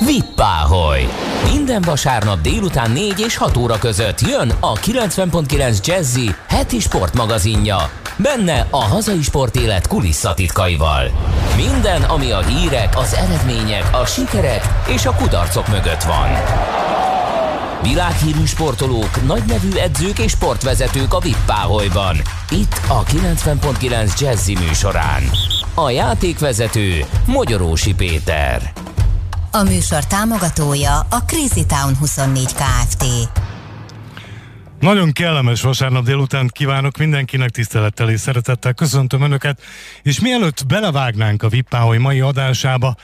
Vippáholy! Minden vasárnap délután 4 és 6 óra között jön a 90.9 Jazzy heti sportmagazinja. Benne a hazai sportélet kulisszatitkaival. Minden, ami a hírek, az eredmények, a sikerek és a kudarcok mögött van. Világhírű sportolók, nagynevű edzők és sportvezetők a Vippáholyban. Itt a 90.9 Jazzy műsorán. A játékvezető Magyarósi Péter. A műsor támogatója a Crazy Town 24 Kft. Nagyon kellemes vasárnap délután kívánok mindenkinek tisztelettel és szeretettel köszöntöm Önöket, és mielőtt belevágnánk a Vippáholy mai adásába,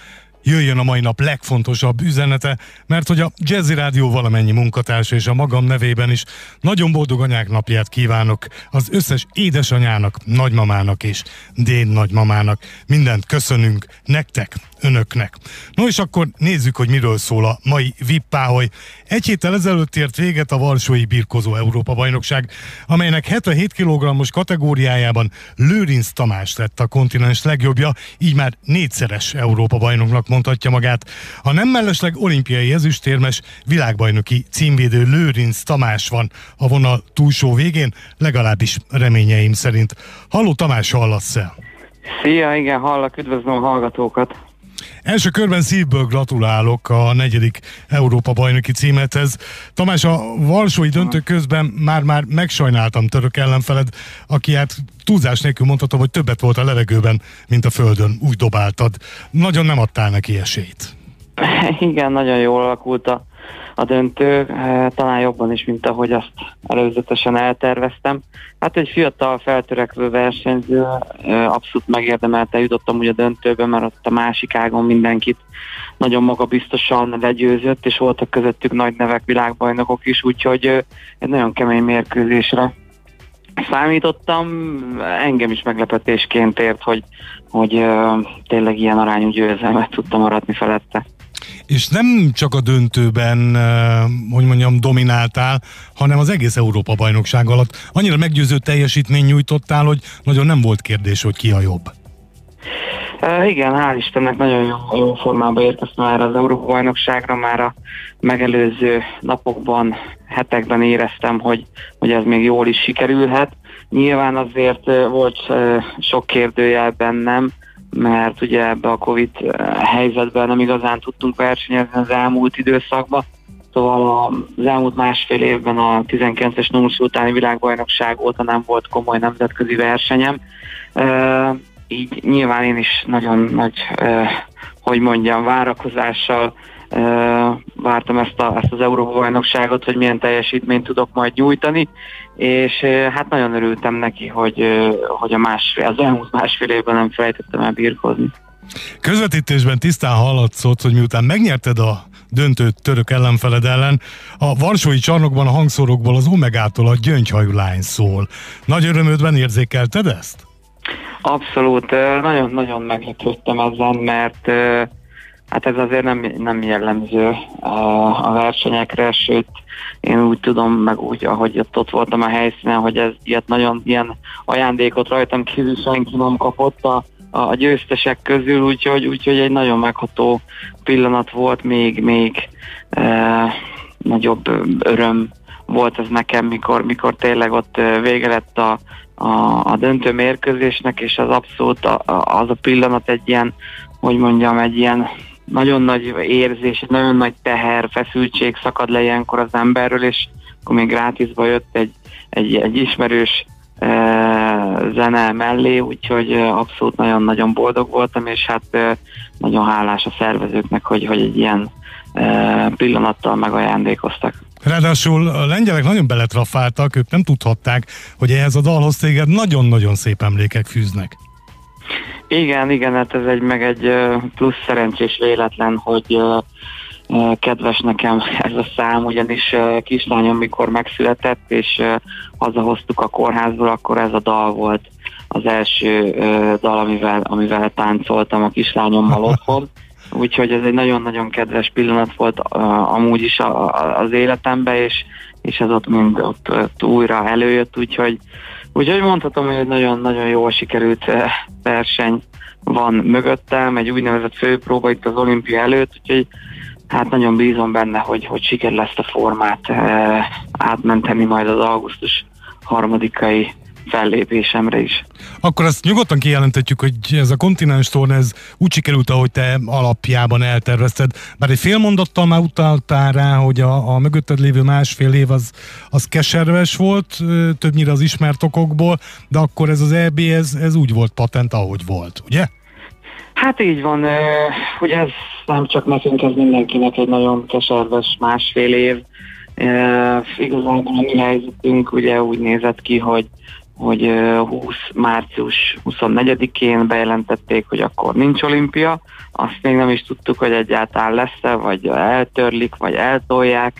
jöjjön a mai nap legfontosabb üzenete, mert hogy a Jazzy Rádió valamennyi munkatársa és a magam nevében is nagyon boldog anyák napját kívánok az összes édesanyának, nagymamának és dén nagymamának. Mindent köszönünk nektek, önöknek. No és akkor nézzük, hogy miről szól a mai Vippáholy. Egy héttel ezelőtt ért véget a Varsói Birkozó Európa bajnokság, amelynek 77 kg-os kategóriájában Lőrinc Tamás lett a kontinens legjobbja, így már négyszeres Európa bajnoknak mondhatja magát. A nem mellesleg olimpiai ezüstérmes világbajnoki címvédő Lőrinc Tamás van a vonal túlsó végén, legalábbis reményeim szerint. Halló Tamás, hallasz el? Szia, igen, hallak, üdvözlöm a hallgatókat. Első körben szívből gratulálok a negyedik Európa bajnoki címethez. Tamás, a Varsói döntő közben már-már megsajnáltam török ellenfeled, aki hát túlzás nélkül mondhatom, hogy többet volt a levegőben, mint a földön. Úgy dobáltad. Nagyon nem adtál neki esélyt. Igen, nagyon jól alakult a a döntő, eh, talán jobban is, mint ahogy azt előzetesen elterveztem. Hát egy fiatal feltörekvő versenyző eh, abszolút megérdemelte, jutottam ugye a döntőbe, mert ott a másik ágon mindenkit nagyon magabiztosan legyőzött, és voltak közöttük nagy nevek, világbajnokok is, úgyhogy eh, egy nagyon kemény mérkőzésre számítottam, engem is meglepetésként ért, hogy, hogy tényleg ilyen arányú győzelmet tudtam aratni felette és nem csak a döntőben, hogy mondjam, domináltál, hanem az egész Európa bajnokság alatt. Annyira meggyőző teljesítmény nyújtottál, hogy nagyon nem volt kérdés, hogy ki a jobb. Igen, hál' Istennek nagyon jó, jó formában érkeztem erre az Európa bajnokságra, már a megelőző napokban, hetekben éreztem, hogy, hogy ez még jól is sikerülhet. Nyilván azért volt sok kérdőjel bennem, mert ugye ebbe a Covid eh, helyzetben nem igazán tudtunk versenyezni az elmúlt időszakban. Szóval az elmúlt másfél évben a 19-es Numus utáni világbajnokság óta nem volt komoly nemzetközi versenyem. E, így nyilván én is nagyon nagy, e, hogy mondjam, várakozással vártam ezt, a, ezt az Európa bajnokságot, hogy milyen teljesítményt tudok majd nyújtani, és hát nagyon örültem neki, hogy, hogy a másfél, az elmúlt másfél évben nem felejtettem el birkozni. Közvetítésben tisztán hallatszott, hogy miután megnyerted a döntőt török ellenfeled ellen, a Varsói csarnokban a hangszórokból az Omegától a gyöngyhajú lány szól. Nagy örömödben érzékelted ezt? Abszolút, nagyon-nagyon meglepődtem ezen, mert Hát ez azért nem, nem jellemző a, a versenyekre, sőt én úgy tudom, meg úgy, ahogy ott, ott voltam a helyszínen, hogy ez ilyet nagyon ilyen ajándékot rajtam kívül senki nem kapott a, a győztesek közül, úgyhogy, úgyhogy egy nagyon megható pillanat volt, még, még e, nagyobb öröm volt ez nekem, mikor, mikor tényleg ott vége lett a, a, a döntő mérkőzésnek, és az abszolút a, a, az a pillanat egy ilyen, hogy mondjam, egy ilyen nagyon nagy érzés, egy nagyon nagy teher, feszültség szakad le ilyenkor az emberről, és akkor még grátisba jött egy, egy, egy ismerős e, zene mellé, úgyhogy e, abszolút nagyon-nagyon boldog voltam, és hát e, nagyon hálás a szervezőknek, hogy, hogy egy ilyen e, pillanattal megajándékoztak. Ráadásul a lengyelek nagyon beletrafáltak, ők nem tudhatták, hogy ehhez a dalhoz téged nagyon-nagyon szép emlékek fűznek. Igen, igen, hát ez egy meg egy plusz szerencsés véletlen, hogy kedves nekem ez a szám, ugyanis kislányom mikor megszületett, és hazahoztuk a kórházból, akkor ez a dal volt az első dal, amivel, amivel táncoltam a kislányommal otthon. Úgyhogy ez egy nagyon-nagyon kedves pillanat volt amúgy is az életemben, és, és ez ott mind ott, ott újra előjött, úgyhogy Úgyhogy mondhatom, hogy egy nagyon-nagyon jól sikerült eh, verseny van mögöttem, egy úgynevezett főpróba itt az olimpia előtt, úgyhogy hát nagyon bízom benne, hogy, hogy sikerül ezt a formát e, átmenteni majd az augusztus harmadikai fellépésemre is. Akkor azt nyugodtan kijelenthetjük, hogy ez a kontinens torna, ez úgy sikerült, ahogy te alapjában eltervezted. Bár egy fél mondattal már utaltál rá, hogy a, a mögötted lévő másfél év az, az keserves volt, többnyire az ismert okokból, de akkor ez az EB, ez, ez úgy volt patent, ahogy volt, ugye? Hát így van, hogy ez nem csak nekünk, ez mindenkinek egy nagyon keserves másfél év. Igazából a mi helyzetünk ugye úgy nézett ki, hogy hogy 20 március 24-én bejelentették, hogy akkor nincs olimpia. Azt még nem is tudtuk, hogy egyáltalán lesz-e, vagy eltörlik, vagy eltolják.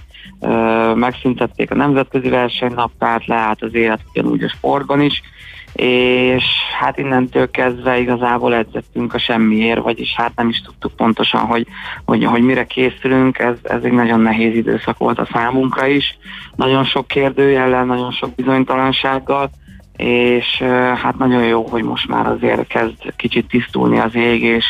Megszüntették a nemzetközi versenynaptát, leállt az élet ugyanúgy a sportban is, és hát innentől kezdve igazából edzettünk a semmiért, vagyis hát nem is tudtuk pontosan, hogy, hogy, hogy mire készülünk, ez, ez egy nagyon nehéz időszak volt a számunkra is, nagyon sok kérdőjellel, nagyon sok bizonytalansággal, és hát nagyon jó, hogy most már azért kezd kicsit tisztulni az ég, és,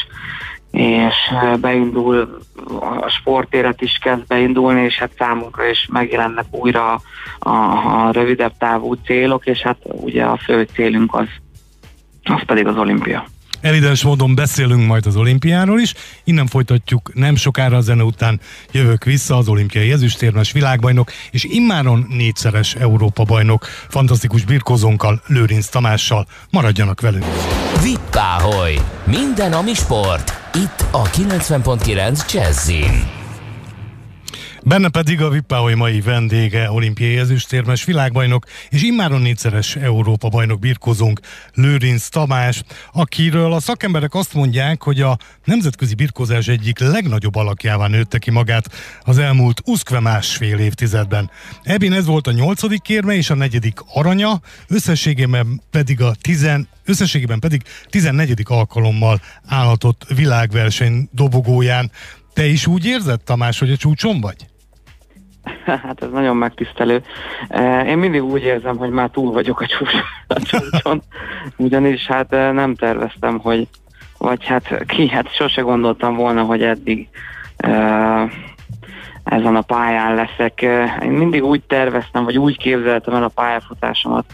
és beindul, a sportélet is kezd beindulni, és hát számunkra is megjelennek újra a, a rövidebb távú célok, és hát ugye a fő célunk az, az pedig az olimpia. Evidens módon beszélünk majd az olimpiáról is, innen folytatjuk nem sokára a zene után jövök vissza az olimpiai ezüstérmes világbajnok és immáron négyszeres Európa bajnok fantasztikus birkozónkkal, Lőrinc Tamással. Maradjanak velünk! Vippáholy! Minden, ami sport! Itt a 90.9 Jazzin. Benne pedig a Vippáholy mai vendége, olimpiai ezüstérmes világbajnok és immáron négyszeres Európa bajnok birkozónk Lőrinc Tamás, akiről a szakemberek azt mondják, hogy a nemzetközi birkozás egyik legnagyobb alakjává nőtte ki magát az elmúlt uszkve másfél évtizedben. Ebben ez volt a nyolcadik kérme és a negyedik aranya, összességében pedig a tizen összességében pedig 14. alkalommal állhatott világverseny dobogóján. Te is úgy érzed, Tamás, hogy a csúcson vagy? Hát ez nagyon megtisztelő. Eh, én mindig úgy érzem, hogy már túl vagyok a, csúcs, a csúcson, ugyanis hát eh, nem terveztem, hogy vagy hát ki, hát sose gondoltam volna, hogy eddig uh, ezen a pályán leszek. Én mindig úgy terveztem, vagy úgy képzeltem el a pályafutásomat,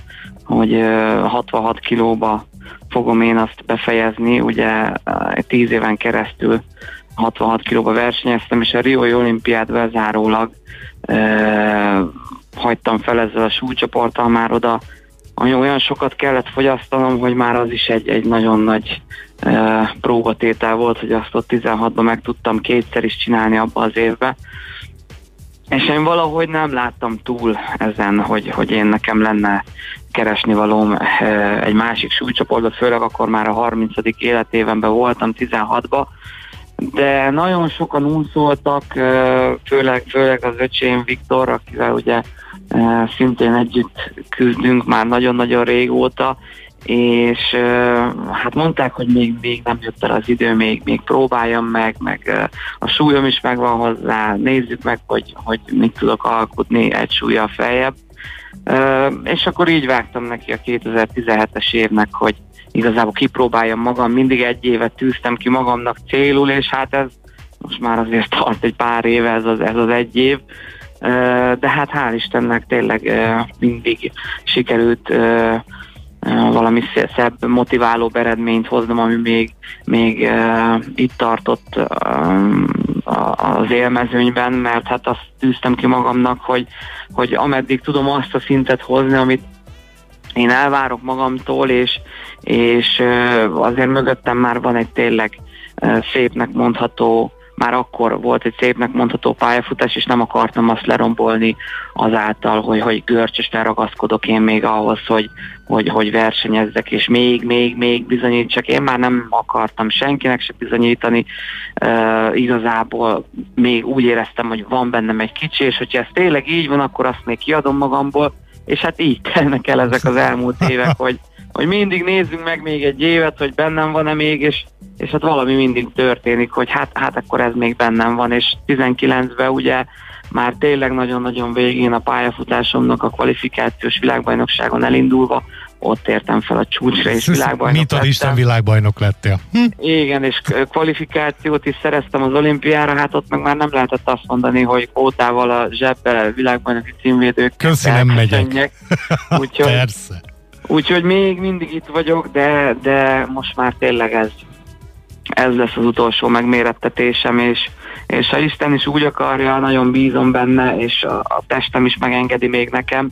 hogy uh, 66 kilóba fogom én azt befejezni, ugye uh, 10 éven keresztül 66 kilóba versenyeztem, és a Rioi olimpiát bezárólag e, hagytam fel ezzel a súlycsoporttal már oda, ami olyan sokat kellett fogyasztanom, hogy már az is egy, egy nagyon nagy e, próbatétel volt, hogy azt ott 16-ban meg tudtam kétszer is csinálni abba az évbe. És én valahogy nem láttam túl ezen, hogy, hogy én nekem lenne keresni valóm egy másik súlycsoportot, főleg akkor már a 30. életévenben voltam, 16-ba, de nagyon sokan unszoltak, főleg, főleg az öcsém Viktor, akivel ugye szintén együtt küzdünk már nagyon-nagyon régóta, és hát mondták, hogy még, még nem jött el az idő, még, még próbáljam meg, meg a súlyom is megvan hozzá, nézzük meg, hogy, hogy mit tudok alkotni egy súlya feljebb. És akkor így vágtam neki a 2017-es évnek, hogy igazából kipróbáljam magam, mindig egy évet tűztem ki magamnak célul, és hát ez most már azért tart egy pár éve ez az, ez az egy év, de hát hál' Istennek tényleg mindig sikerült valami szebb, motiváló eredményt hoznom, ami még, még itt tartott az élmezőnyben, mert hát azt tűztem ki magamnak, hogy, hogy ameddig tudom azt a szintet hozni, amit én elvárok magamtól, és, és azért mögöttem már van egy tényleg szépnek mondható, már akkor volt egy szépnek mondható pályafutás, és nem akartam azt lerombolni azáltal, hogy, hogy görcsösen ragaszkodok én még ahhoz, hogy, hogy, hogy versenyezzek, és még, még, még bizonyítsak. Én már nem akartam senkinek se bizonyítani. Uh, igazából még úgy éreztem, hogy van bennem egy kicsi, és hogyha ez tényleg így van, akkor azt még kiadom magamból, és hát így telnek el ezek az elmúlt évek, hogy, hogy mindig nézzünk meg még egy évet, hogy bennem van-e még, és, és hát valami mindig történik, hogy hát, hát akkor ez még bennem van, és 19-ben ugye már tényleg nagyon-nagyon végén a pályafutásomnak a kvalifikációs világbajnokságon elindulva ott értem fel a csúcsra, és világbajnok Mit a Isten világbajnok lettél? Hm? Igen, és kvalifikációt is szereztem az olimpiára, hát ott meg már nem lehetett azt mondani, hogy ótával a zsebbe világbajnoki címvédők. Köszi, nem megyek. Úgyhogy, Persze. Úgyhogy még mindig itt vagyok, de, de most már tényleg ez, ez lesz az utolsó megmérettetésem, és, és ha Isten is úgy akarja, nagyon bízom benne, és a, a testem is megengedi még nekem,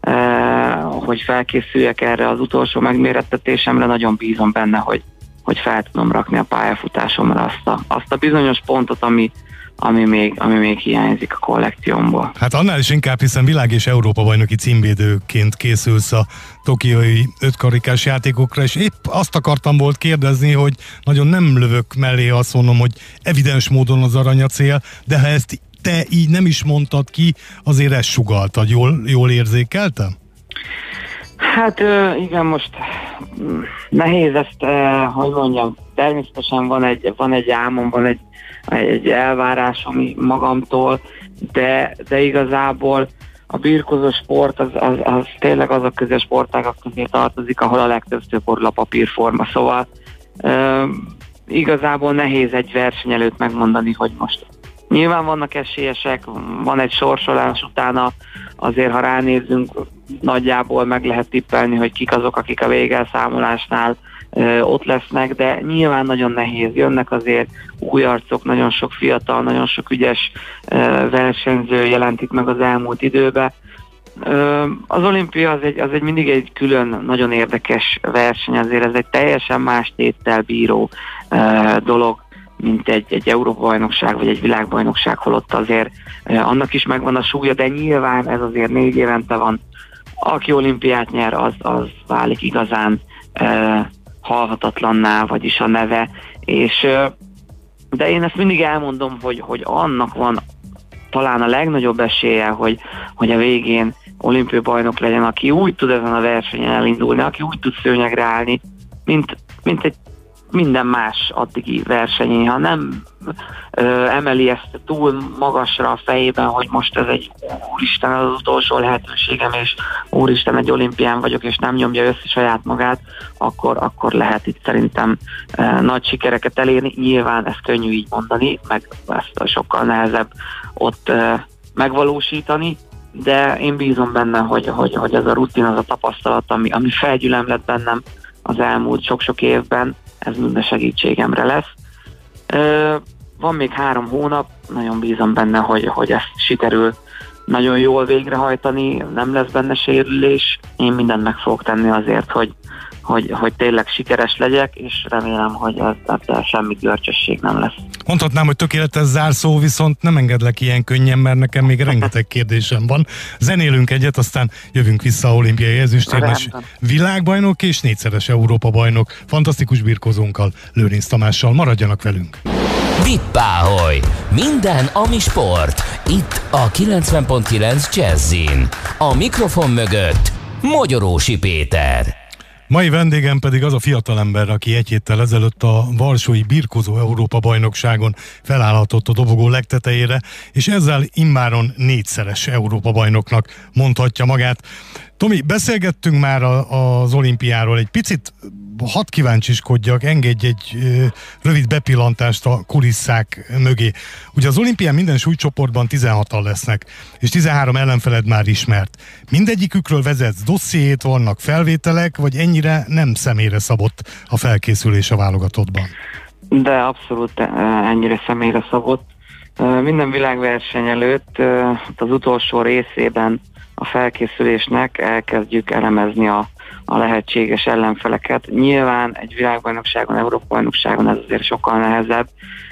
eh, hogy felkészüljek erre az utolsó megmérettetésemre, nagyon bízom benne, hogy, hogy fel tudom rakni a pályafutásomra azt a, azt a bizonyos pontot, ami, ami még, ami még hiányzik a kollekciómból. Hát annál is inkább, hiszen világ és Európa bajnoki címvédőként készülsz a tokiói ötkarikás játékokra, és épp azt akartam volt kérdezni, hogy nagyon nem lövök mellé azt mondom, hogy evidens módon az aranyacél, de ha ezt te így nem is mondtad ki, azért ezt sugaltad. Jól, jól érzékeltem? Hát igen, most mm, nehéz ezt, hogy mondjam, természetesen van egy, van egy álmom, van egy egy elvárásom magamtól, de, de igazából a birkozó sport az, az, az tényleg azok közé sportágak közé tartozik, ahol a legtöbb borul a papírforma, szóval ö, igazából nehéz egy verseny előtt megmondani, hogy most nyilván vannak esélyesek, van egy sorsolás utána, azért ha ránézzünk, nagyjából meg lehet tippelni, hogy kik azok, akik a végelszámolásnál ott lesznek, de nyilván nagyon nehéz. Jönnek azért új arcok, nagyon sok fiatal, nagyon sok ügyes versenyző jelent itt meg az elmúlt időben. Az olimpia az egy, az egy mindig egy külön, nagyon érdekes verseny, azért ez egy teljesen más téttel bíró dolog, mint egy, egy Európa-bajnokság vagy egy világbajnokság, holott azért annak is megvan a súlya, de nyilván ez azért négy évente van. Aki olimpiát nyer, az, az válik igazán halhatatlanná, vagyis a neve, és de én ezt mindig elmondom, hogy, hogy annak van talán a legnagyobb esélye, hogy, hogy a végén olimpiai bajnok legyen, aki úgy tud ezen a versenyen elindulni, aki úgy tud szőnyegre állni, mint, mint egy minden más addigi versenyén, ha nem ö, emeli ezt túl magasra a fejében, hogy most ez egy úristen az utolsó lehetőségem, és úristen egy olimpián vagyok, és nem nyomja össze saját magát, akkor, akkor lehet itt szerintem ö, nagy sikereket elérni. Nyilván ez könnyű így mondani, meg ezt sokkal nehezebb ott ö, megvalósítani, de én bízom benne, hogy, hogy, hogy ez a rutin, az a tapasztalat, ami, ami felgyülem bennem az elmúlt sok-sok évben, ez minden segítségemre lesz. Van még három hónap, nagyon bízom benne, hogy, hogy ezt sikerül nagyon jól végrehajtani, nem lesz benne sérülés. Én mindent meg fogok tenni azért, hogy, hogy, hogy tényleg sikeres legyek, és remélem, hogy ebben semmi görcsösség nem lesz. Mondhatnám, hogy tökéletes zárszó, viszont nem engedlek ilyen könnyen, mert nekem még rengeteg kérdésem van. Zenélünk egyet, aztán jövünk vissza a olimpiai ezüstérmes világbajnok és négyszeres Európa bajnok fantasztikus birkozónkkal, Lőrinc Tamással. Maradjanak velünk! Vippáholy! Minden, ami sport. Itt a 90.9 Jazzin. A mikrofon mögött Magyarósi Péter. Mai vendégem pedig az a fiatalember, aki egy héttel ezelőtt a Varsói Birkozó Európa bajnokságon felállhatott a dobogó legtetejére, és ezzel immáron négyszeres Európa bajnoknak mondhatja magát. Tomi, beszélgettünk már a, az olimpiáról, egy picit hadd kíváncsiskodjak, engedj egy ö, rövid bepillantást a kulisszák mögé. Ugye az olimpián minden súlycsoportban 16-an lesznek, és 13 ellenfeled már ismert. Mindegyikükről vezetsz dossziét, vannak felvételek, vagy ennyire nem személyre szabott a felkészülés a válogatottban? De abszolút ennyire személyre szabott. Minden világverseny előtt az utolsó részében a felkészülésnek elkezdjük elemezni a, a lehetséges ellenfeleket. Nyilván egy világbajnokságon, Európa-bajnokságon ez azért sokkal nehezebb,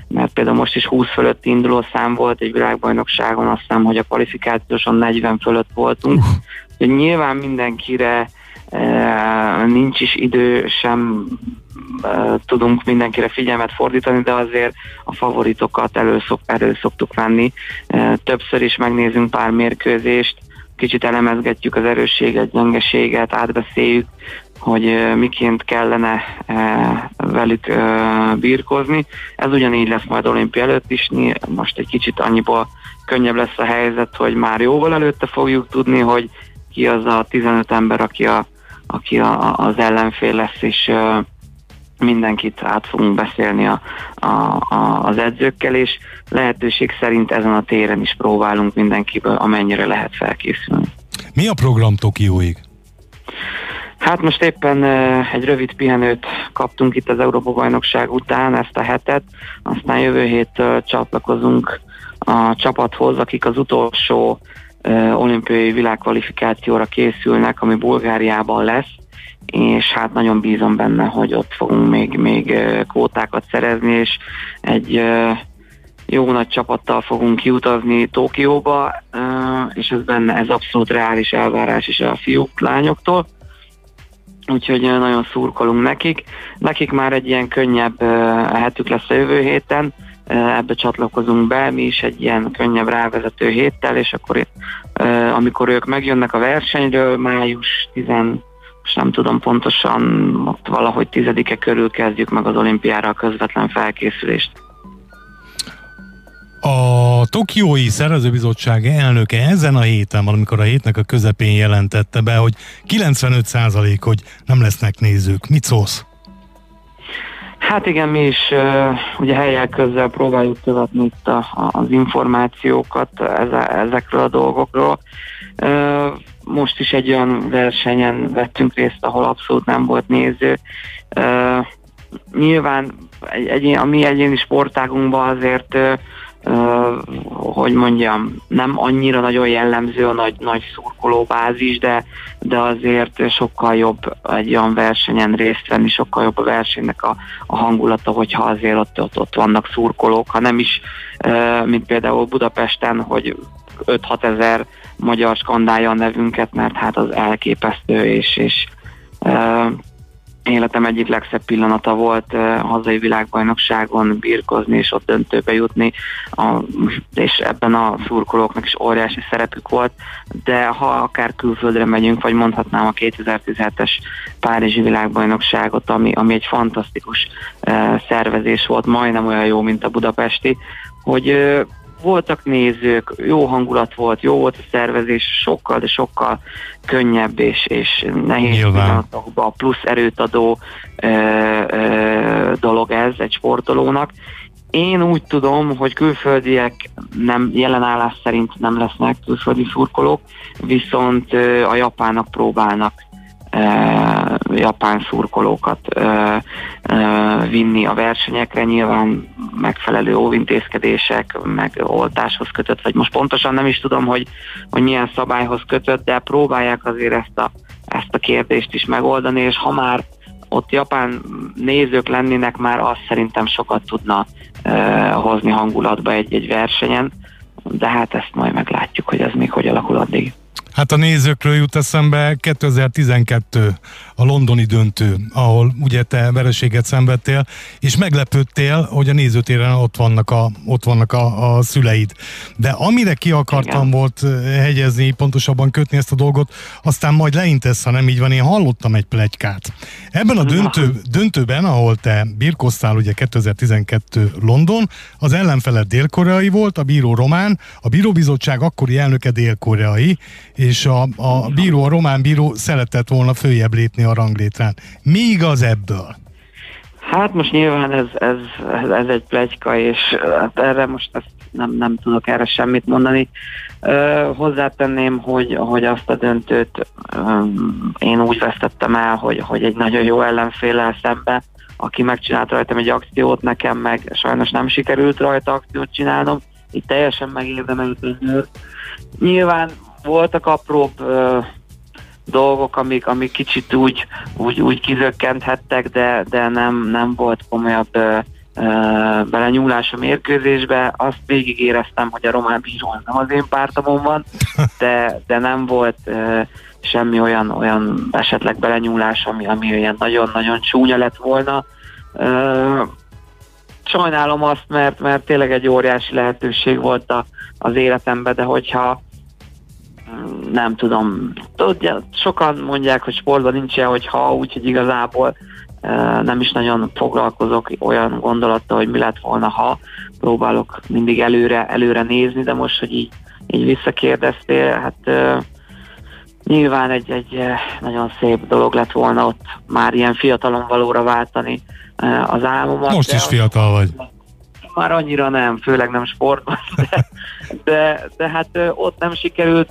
mert például most is 20 fölött induló szám volt egy világbajnokságon, azt hiszem, hogy a kvalifikációson 40 fölött voltunk. Uh. Nyilván mindenkire nincs is idő, sem tudunk mindenkire figyelmet fordítani, de azért a favoritokat elő, szok, elő szoktuk venni. Többször is megnézünk pár mérkőzést, kicsit elemezgetjük az erősséget, gyengeséget, átbeszéljük, hogy miként kellene velük birkozni. Ez ugyanígy lesz majd olimpia előtt is, most egy kicsit annyiból könnyebb lesz a helyzet, hogy már jóval előtte fogjuk tudni, hogy ki az a 15 ember, aki a, aki a, az ellenfél lesz, és mindenkit át fogunk beszélni a, a, a, az edzőkkel, és lehetőség szerint ezen a téren is próbálunk mindenkiből, amennyire lehet felkészülni. Mi a program Tokióig? Hát most éppen egy rövid pihenőt kaptunk itt az Európa-bajnokság után, ezt a hetet, aztán jövő héttől csatlakozunk a csapathoz, akik az utolsó olimpiai világkvalifikációra készülnek, ami Bulgáriában lesz, és hát nagyon bízom benne, hogy ott fogunk még, még kvótákat szerezni, és egy jó nagy csapattal fogunk kiutazni Tokióba, és ez benne ez abszolút reális elvárás is a fiúk, lányoktól. Úgyhogy nagyon szurkolunk nekik. Nekik már egy ilyen könnyebb hetük lesz a jövő héten, ebbe csatlakozunk be, mi is egy ilyen könnyebb rávezető héttel, és akkor itt, amikor ők megjönnek a versenyről, május 10 most nem tudom pontosan, ott valahogy tizedike körül kezdjük meg az olimpiára a közvetlen felkészülést. A Tokiói Szervezőbizottság elnöke ezen a héten, valamikor a hétnek a közepén jelentette be, hogy 95% hogy nem lesznek nézők. Mit szólsz? Hát igen, mi is uh, ugye helyek közzel próbáljuk követni itt a, a, az információkat eze, ezekről a dolgokról. Uh, most is egy olyan versenyen vettünk részt, ahol abszolút nem volt néző. Uh, nyilván egy, egy, a mi egyéni sportágunkban azért hogy mondjam, nem annyira nagyon jellemző a nagy, nagy szurkolóbázis, de, de azért sokkal jobb egy olyan versenyen részt venni, sokkal jobb a versenynek a, a hangulata, hogyha azért ott, ott, ott vannak szurkolók, ha nem is, mint például Budapesten, hogy 5-6 ezer magyar skandálja a nevünket, mert hát az elképesztő, és, és életem egyik legszebb pillanata volt a hazai világbajnokságon birkozni és ott döntőbe jutni, a, és ebben a szurkolóknak is óriási szerepük volt, de ha akár külföldre megyünk, vagy mondhatnám a 2017-es Párizsi világbajnokságot, ami, ami egy fantasztikus uh, szervezés volt, majdnem olyan jó, mint a budapesti, hogy voltak nézők, jó hangulat volt, jó volt a szervezés, sokkal, de sokkal könnyebb és, és nehéz pillanatokban plusz erőt adó ö, ö, dolog ez egy sportolónak. Én úgy tudom, hogy külföldiek nem jelenállás szerint nem lesznek külföldi szurkolók, viszont a japánok próbálnak japán szurkolókat vinni a versenyekre, nyilván megfelelő óvintézkedések, meg oltáshoz kötött, vagy most pontosan nem is tudom, hogy, hogy milyen szabályhoz kötött, de próbálják azért ezt a, ezt a kérdést is megoldani, és ha már ott japán nézők lennének, már azt szerintem sokat tudna uh, hozni hangulatba egy-egy versenyen, de hát ezt majd meglátjuk, hogy ez még hogy alakul addig. Hát a nézőkről jut eszembe 2012 a londoni döntő, ahol ugye te vereséget szenvedtél, és meglepődtél, hogy a nézőtéren ott vannak a, ott vannak a, a szüleid. De amire ki akartam Igen. volt eh, hegyezni, pontosabban kötni ezt a dolgot, aztán majd leintesz, ha nem így van, én hallottam egy plegykát. Ebben a döntő, döntőben, ahol te birkoztál ugye 2012 London, az ellenfeled dél-koreai volt, a bíró román, a bíróbizottság akkori elnöke dél-koreai, és a, a bíró, a román bíró szeretett volna följebb lépni a ranglétrán. Mi igaz ebből? Hát most nyilván ez, ez, ez, ez egy plegyka, és hát erre most ezt nem, nem tudok erre semmit mondani. Uh, hozzátenném, hogy, hogy azt a döntőt um, én úgy vesztettem el, hogy, hogy egy nagyon jó ellenfélel szembe, aki megcsinált rajtam egy akciót, nekem meg sajnos nem sikerült rajta akciót csinálnom, itt teljesen megérdemelt Nyilván voltak apróbb uh, dolgok, amik, amik kicsit úgy, úgy, úgy kizökkenthettek, de, de nem, nem volt komolyabb uh, uh, belenyúlás a mérkőzésbe. Azt végig éreztem, hogy a román bíró nem az én pártomon van, de, de nem volt uh, semmi olyan, olyan esetleg belenyúlás, ami, ami olyan nagyon-nagyon csúnya lett volna. Uh, sajnálom azt, mert, mert tényleg egy óriási lehetőség volt a, az életemben, de hogyha nem tudom, tudja, sokan mondják, hogy sportban nincs ilyen, hogy ha, úgyhogy igazából nem is nagyon foglalkozok olyan gondolattal, hogy mi lett volna, ha próbálok mindig előre, előre nézni, de most, hogy így, így visszakérdeztél, hát nyilván egy, egy nagyon szép dolog lett volna ott már ilyen fiatalon valóra váltani az álmomat. Most is fiatal vagy. Már annyira nem, főleg nem sportban, de, de, de hát ott nem sikerült,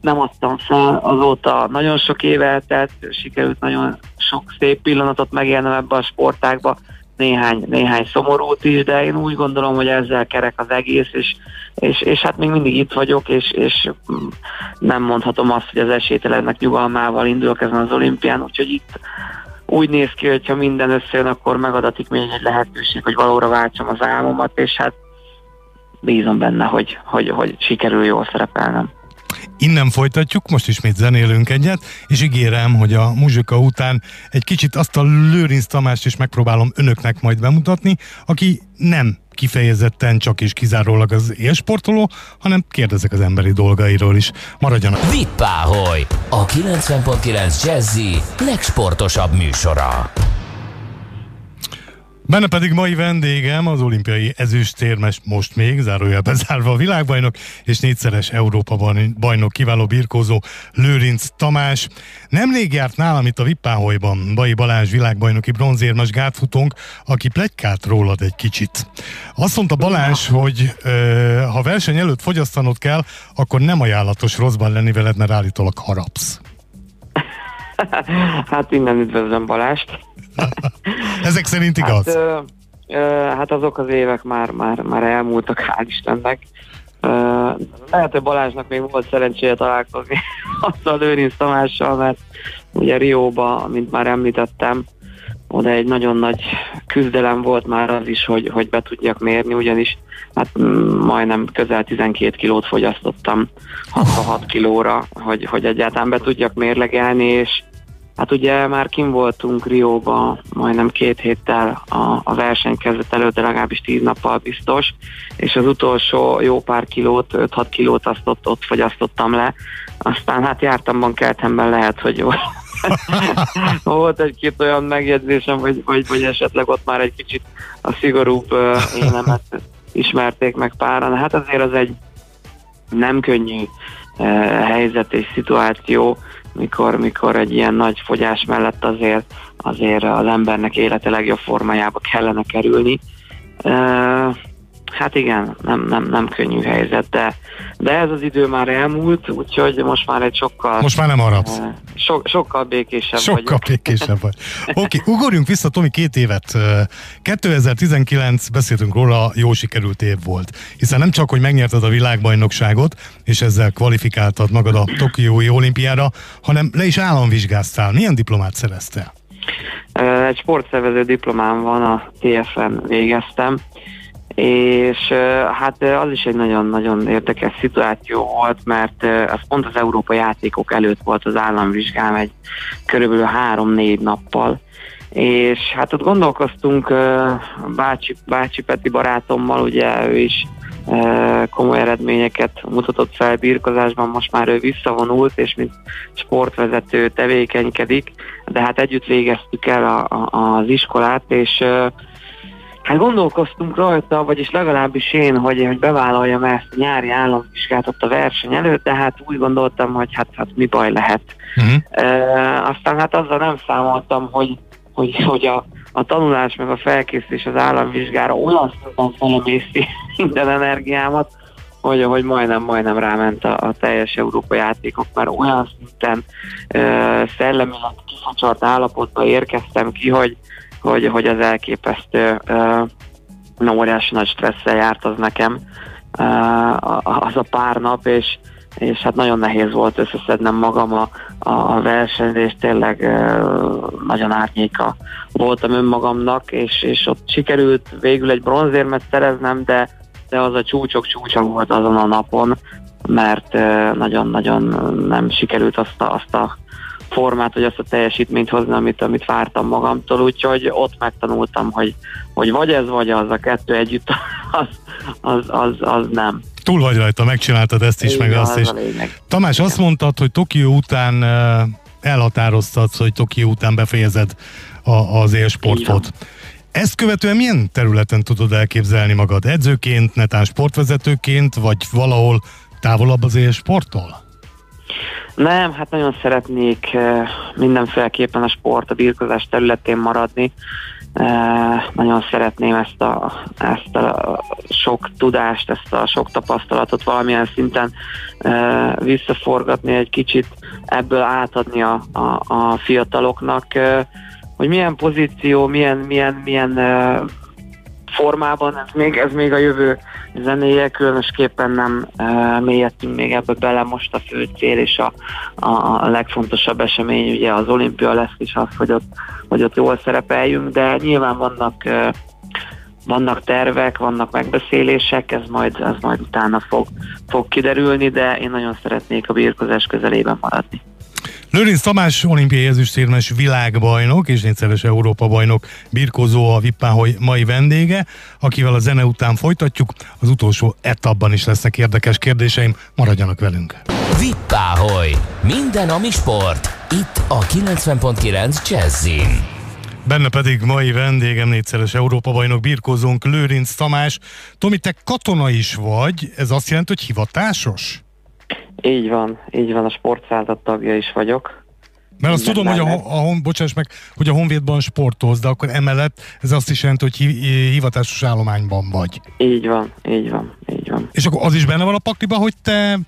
nem adtam fel, azóta nagyon sok éve eltelt, sikerült nagyon sok szép pillanatot megélnem ebbe a sportákba, néhány, néhány szomorút is, de én úgy gondolom, hogy ezzel kerek az egész, és, és, és hát még mindig itt vagyok, és, és nem mondhatom azt, hogy az esélytelennek nyugalmával indulok ezen az olimpián, úgyhogy itt úgy néz ki, hogy ha minden összejön, akkor megadatik még egy lehetőség, hogy valóra váltsam az álmomat, és hát bízom benne, hogy, hogy, hogy sikerül jól szerepelnem. Innen folytatjuk, most ismét zenélünk egyet, és ígérem, hogy a muzsika után egy kicsit azt a Lőrinc Tamást is megpróbálom önöknek majd bemutatni, aki nem kifejezetten csak és kizárólag az élsportoló, hanem kérdezek az emberi dolgairól is. Maradjanak! Vippáholy, a 90.9 Jazzy legsportosabb műsora. Benne pedig mai vendégem az olimpiai ezüstérmes most még, zárójelbe zárva a világbajnok, és négyszeres Európa bajnok kiváló birkózó Lőrinc Tamás. Nemrég járt nálam itt a Vippáholyban Bai Balázs világbajnoki bronzérmes gátfutónk, aki pletykált rólad egy kicsit. Azt mondta Balázs, hogy ö, ha verseny előtt fogyasztanod kell, akkor nem ajánlatos rosszban lenni veled, mert állítólag harapsz. hát innen üdvözlöm Balást. Ezek szerint igaz? Hát, ö, ö, hát azok az évek már, már, már elmúltak, hál' Istennek. Ö, lehet, hogy Balázsnak még volt szerencséje találkozni azzal Lőrinc Tamással, mert ugye Rióba, mint már említettem, oda egy nagyon nagy küzdelem volt már az is, hogy, hogy be tudjak mérni, ugyanis hát majdnem közel 12 kilót fogyasztottam 66 kilóra, hogy, hogy egyáltalán be tudjak mérlegelni, és Hát ugye már kim voltunk Rióba majdnem két héttel a, a verseny kezdet előtt, de legalábbis tíz nappal biztos, és az utolsó jó pár kilót, 5-6 kilót azt ott, ott fogyasztottam le. Aztán hát jártamban, keltemben lehet, hogy jó. volt egy-két olyan megjegyzésem, hogy, hogy, hogy esetleg ott már egy kicsit a szigorúbb uh, énemet ismerték meg páran. Hát azért az egy nem könnyű uh, helyzet és szituáció, mikor, mikor egy ilyen nagy fogyás mellett azért, azért az embernek élete legjobb formájába kellene kerülni. Hát igen, nem, nem, nem könnyű helyzet, de, de ez az idő már elmúlt, úgyhogy most már egy sokkal... Most már nem harapsz. So, sokkal békésebb Sokkal vagyok. békésebb vagy. Oké, okay, ugorjunk vissza, Tomi, két évet. 2019, beszéltünk róla, jó sikerült év volt. Hiszen nem csak, hogy megnyerted a világbajnokságot, és ezzel kvalifikáltad magad a Tokiói olimpiára, hanem le is államvizsgáztál. Milyen diplomát szereztél? Egy sportszervező diplomám van, a TFN végeztem, és hát az is egy nagyon-nagyon érdekes szituáció volt, mert az pont az Európai játékok előtt volt az államvizsgám egy körülbelül három-négy nappal, és hát ott gondolkoztunk bácsi, bácsi Peti barátommal, ugye ő is komoly eredményeket mutatott fel birkozásban, most már ő visszavonult, és mint sportvezető tevékenykedik, de hát együtt végeztük el a, a, az iskolát, és Hát gondolkoztunk rajta, vagyis legalábbis én, hogy, hogy bevállaljam ezt a nyári államvizsgát ott a verseny előtt, de hát úgy gondoltam, hogy hát, hát mi baj lehet. Uh-huh. E, aztán hát azzal nem számoltam, hogy, hogy, hogy a, a tanulás meg a felkészülés az államvizsgára olyan szinten felemészi minden energiámat, hogy, hogy majdnem, majdnem ráment a, a teljes Európa játékok, mert olyan szinten e, szellemileg kifacsart állapotba érkeztem ki, hogy, hogy, hogy az elképesztő uh, óriási nagy stresszel járt az nekem uh, az a pár nap, és, és hát nagyon nehéz volt összeszednem magam a, a versenyre, és tényleg nagyon árnyéka voltam önmagamnak, és, és ott sikerült végül egy bronzérmet szereznem, de, de az a csúcsok csúcsa volt azon a napon, mert nagyon-nagyon nem sikerült azt a, azt a formát, vagy azt a teljesítményt hozni, amit, amit vártam magamtól, úgyhogy ott megtanultam, hogy, hogy vagy ez, vagy az, a kettő együtt, az, az, az, az nem. Túl vagy rajta, megcsináltad ezt is, Igen, meg azt is. Tamás, Igen. azt mondtad, hogy Tokió után elhatároztad, hogy Tokió után befejezed a, az élsportot. Ezt követően milyen területen tudod elképzelni magad? Edzőként, netán sportvezetőként, vagy valahol távolabb az élsporttól? Nem, hát nagyon szeretnék mindenféleképpen a sport, a birkozás területén maradni. Nagyon szeretném ezt a, ezt a sok tudást, ezt a sok tapasztalatot valamilyen szinten visszaforgatni, egy kicsit ebből átadni a, a, a fiataloknak, hogy milyen pozíció, milyen, milyen, milyen formában, ez még, ez még a jövő zenéje, különösképpen nem e, mélyedtünk még ebbe bele, most a fő cél és a, a, a legfontosabb esemény ugye az olimpia lesz is az, hogy ott, hogy ott jól szerepeljünk, de nyilván vannak e, vannak tervek, vannak megbeszélések, ez majd, ez majd utána fog, fog kiderülni, de én nagyon szeretnék a birkozás közelében maradni. Lőrinc Tamás olimpiai ezüstérmes világbajnok és négyszeres Európa bajnok birkozó a Vippáholy mai vendége, akivel a zene után folytatjuk. Az utolsó etapban is lesznek érdekes kérdéseim, maradjanak velünk. Vippáholy, minden ami sport, itt a 90.9 Jazzin. Benne pedig mai vendégem négyszeres Európa bajnok birkózónk Lőrinc Tamás. Tomi, te katona is vagy, ez azt jelenti, hogy hivatásos? Így van, így van, a sportszállat tagja is vagyok. Mert azt tudom, hogy a, a, a, bocsáss meg, hogy a Honvédban sportolsz, de akkor emellett ez azt is jelenti, hogy hivatásos állományban vagy. Így van, így van, így van. És akkor az is benne van a pakliban, hogy te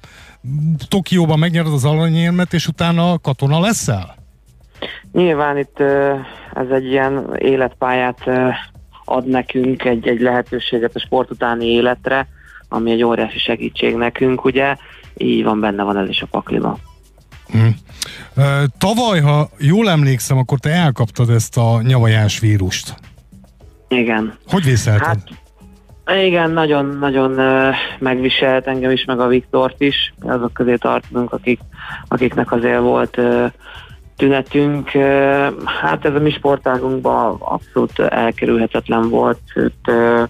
Tokióban megnyered az alanyérmet, és utána katona leszel? Nyilván itt ez egy ilyen életpályát ad nekünk, egy, egy lehetőséget a sport utáni életre, ami egy óriási segítség nekünk, ugye, így van, benne van ez is a pakliba. Hmm. Tavaly, ha jól emlékszem, akkor te elkaptad ezt a nyavajás vírust. Igen. Hogy vészelted? Hát, igen, nagyon-nagyon megviselt engem is, meg a Viktort is. Azok közé tartunk, akik, akiknek azért volt tünetünk. Hát ez a mi sportágunkban abszolút elkerülhetetlen volt, sőt uh,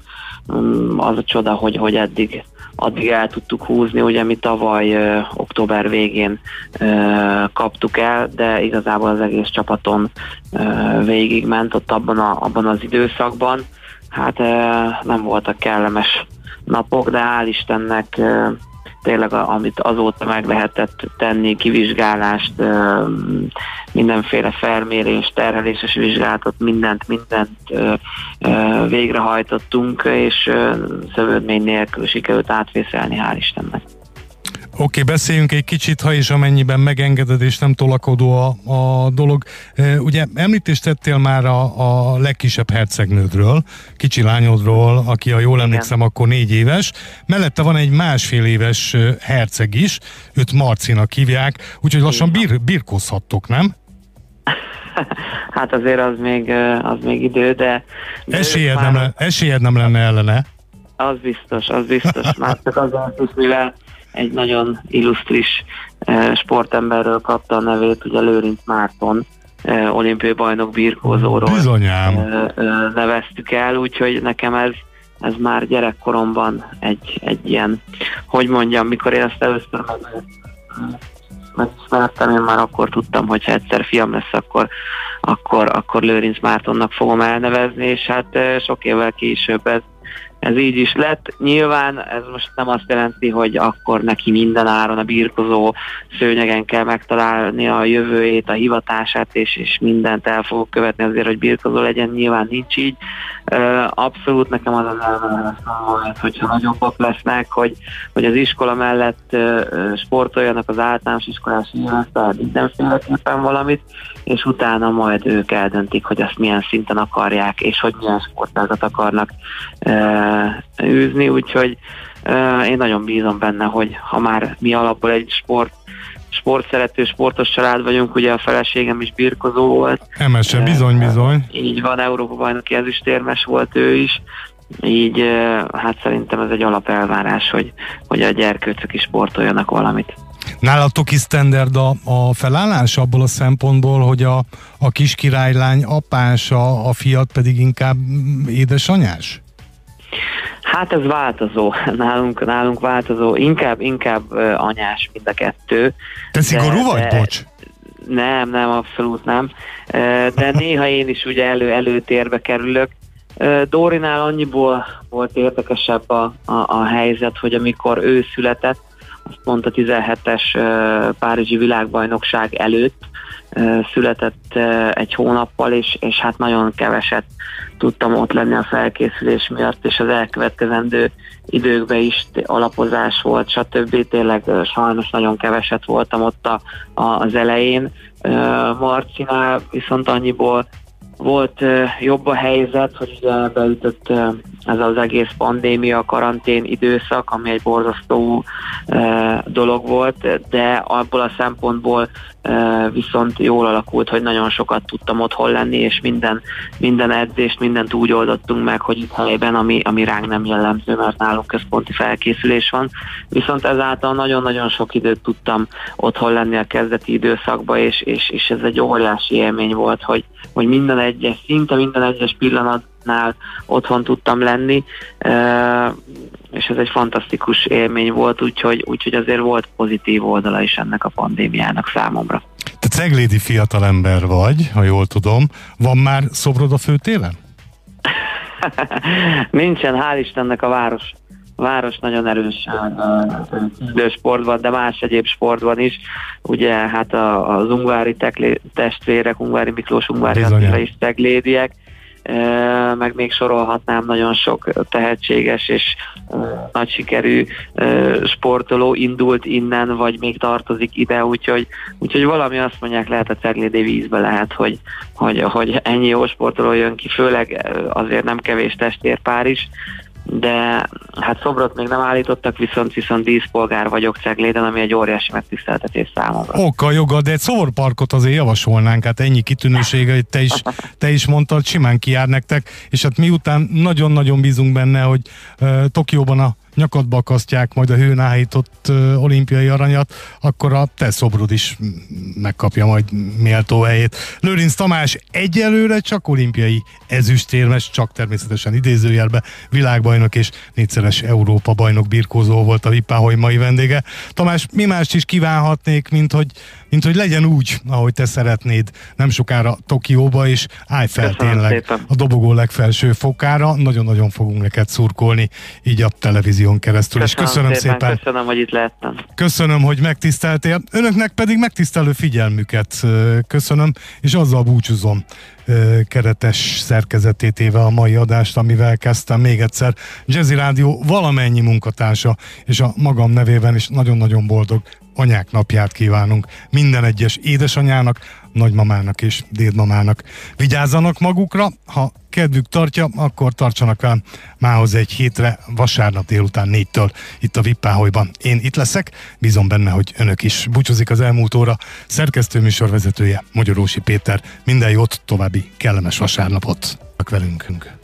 az a csoda, hogy, hogy eddig addig el tudtuk húzni, ugye mi tavaly ö, október végén ö, kaptuk el, de igazából az egész csapaton ö, végigment ott abban, a, abban az időszakban. Hát ö, nem voltak kellemes napok, de hál' Istennek ö, tényleg amit azóta meg lehetett tenni, kivizsgálást, mindenféle felmérés, terheléses vizsgálatot, mindent, mindent végrehajtottunk, és szövődmény nélkül sikerült átvészelni, hál' Istennek. Oké, okay, beszéljünk egy kicsit, ha és amennyiben megengeded, és nem tolakodó a, a dolog. E, ugye említést tettél már a, a legkisebb hercegnődről, kicsi lányodról, aki a jól emlékszem, akkor négy éves. Mellette van egy másfél éves herceg is, őt Marcinak hívják, úgyhogy lassan bir, birkózhattok, nem? Hát azért az még, az még idő, de... de esélyed, már... nem, esélyed nem lenne ellene? Az biztos, az biztos. Már csak azért, mivel egy nagyon illusztris eh, sportemberről kapta a nevét, ugye Lőrinc Márton, eh, olimpiai bajnok birkózóról Bizonyám. Eh, neveztük el, úgyhogy nekem ez, ez már gyerekkoromban egy, egy ilyen, hogy mondjam, mikor én ezt először meg, megismertem, én már akkor tudtam, hogy ha egyszer fiam lesz, akkor, akkor, akkor Lőrinc Mártonnak fogom elnevezni, és hát sok évvel később ez ez így is lett. Nyilván ez most nem azt jelenti, hogy akkor neki minden áron a birkozó szőnyegen kell megtalálni a jövőjét, a hivatását, és, és mindent el fogok követni azért, hogy birkozó legyen. Nyilván nincs így. Abszolút nekem az az elvárás, hogyha nagyobbak lesznek, hogy, hogy az iskola mellett sportoljanak az általános iskolás tehát mindenféleképpen valamit, és utána majd ők eldöntik, hogy azt milyen szinten akarják, és hogy milyen sportágat akarnak űzni, úgyhogy én nagyon bízom benne, hogy ha már mi alapból egy sport sportszerető, sportos család vagyunk, ugye a feleségem is birkozó volt. Emese, bizony, bizony. Így van, Európa bajnoki ezüstérmes volt ő is, így hát szerintem ez egy alapelvárás, hogy, hogy a gyerkőcök is sportoljanak valamit. Nálatok is standard a, a felállás abból a szempontból, hogy a, a kis királylány apása, a fiat pedig inkább édesanyás? Hát ez változó, nálunk, nálunk változó, inkább, inkább anyás mind a kettő. Te szigorú de, vagy, de, bocs? Nem, nem, abszolút nem. De néha én is ugye elő, előtérbe kerülök. Dórinál annyiból volt érdekesebb a, a, a helyzet, hogy amikor ő született, azt pont a 17-es Párizsi világbajnokság előtt született egy hónappal, és, és hát nagyon keveset tudtam ott lenni a felkészülés miatt, és az elkövetkezendő időkben is alapozás volt, stb. Tényleg sajnos nagyon keveset voltam ott a, a, az elején. Marcinál viszont annyiból volt jobb a helyzet, hogy ugye beütött ez az egész pandémia, karantén időszak, ami egy borzasztó dolog volt, de abból a szempontból viszont jól alakult, hogy nagyon sokat tudtam otthon lenni, és minden, minden edzést, mindent úgy oldottunk meg, hogy itt helyben, ami, ami ránk nem jellemző, mert nálunk központi felkészülés van. Viszont ezáltal nagyon-nagyon sok időt tudtam otthon lenni a kezdeti időszakba, és, és, és ez egy óriási élmény volt, hogy, hogy minden egyes, szinte minden egyes pillanatnál otthon tudtam lenni, és ez egy fantasztikus élmény volt, úgyhogy, úgyhogy azért volt pozitív oldala is ennek a pandémiának számomra. Te ceglédi fiatalember vagy, ha jól tudom. Van már szobrod a főtélen? Nincsen, hál' Istennek a város város nagyon erős uh, sportban, de más egyéb sportban is. Ugye hát a, az ungvári testvérek, Ungvári Miklós, Ungvári Attila is teglédiek, meg még sorolhatnám nagyon sok tehetséges és nagy sikerű sportoló indult innen, vagy még tartozik ide, úgyhogy, úgyhogy valami azt mondják, lehet a Ceglédi vízbe lehet, hogy, hogy, hogy ennyi jó sportoló jön ki, főleg azért nem kevés testvérpár is, de hát szobrot még nem állítottak, viszont viszont díszpolgár vagyok Cegléden, ami egy óriási megtiszteltetés számomra. Oka, joga, de egy szoborparkot azért javasolnánk, hát ennyi kitűnősége, hogy te is, te is mondtad, simán kijár nektek, és hát miután nagyon-nagyon bízunk benne, hogy uh, Tokióban a nyakadba akasztják majd a hőn áhított olimpiai aranyat, akkor a te szobrod is megkapja majd méltó helyét. Lőrinc Tamás egyelőre csak olimpiai ezüstérmes, csak természetesen idézőjelbe világbajnok és négyszeres Európa bajnok birkózó volt a Vipáholy mai vendége. Tamás, mi mást is kívánhatnék, mint hogy mint hogy legyen úgy, ahogy te szeretnéd, nem sokára Tokióba, és állj fel Köszönöm tényleg szépen. a dobogó legfelső fokára. Nagyon-nagyon fogunk neked szurkolni, így a televízión keresztül. Köszönöm és köszönöm szépen, szépen. Köszönöm, hogy itt lehettem. Köszönöm, hogy megtiszteltél. Önöknek pedig megtisztelő figyelmüket köszönöm, és azzal búcsúzom keretes szerkezetét éve a mai adást, amivel kezdtem még egyszer. Jazzy Rádió valamennyi munkatársa, és a magam nevében is nagyon-nagyon boldog anyák napját kívánunk minden egyes édesanyának, nagymamának és dédmamának. Vigyázzanak magukra, ha kedvük tartja, akkor tartsanak el mához egy hétre, vasárnap délután négytől itt a Vippáholyban. Én itt leszek, bízom benne, hogy önök is. Búcsúzik az elmúlt óra szerkesztő műsorvezetője, Magyarósi Péter. Minden jót, további kellemes vasárnapot velünk.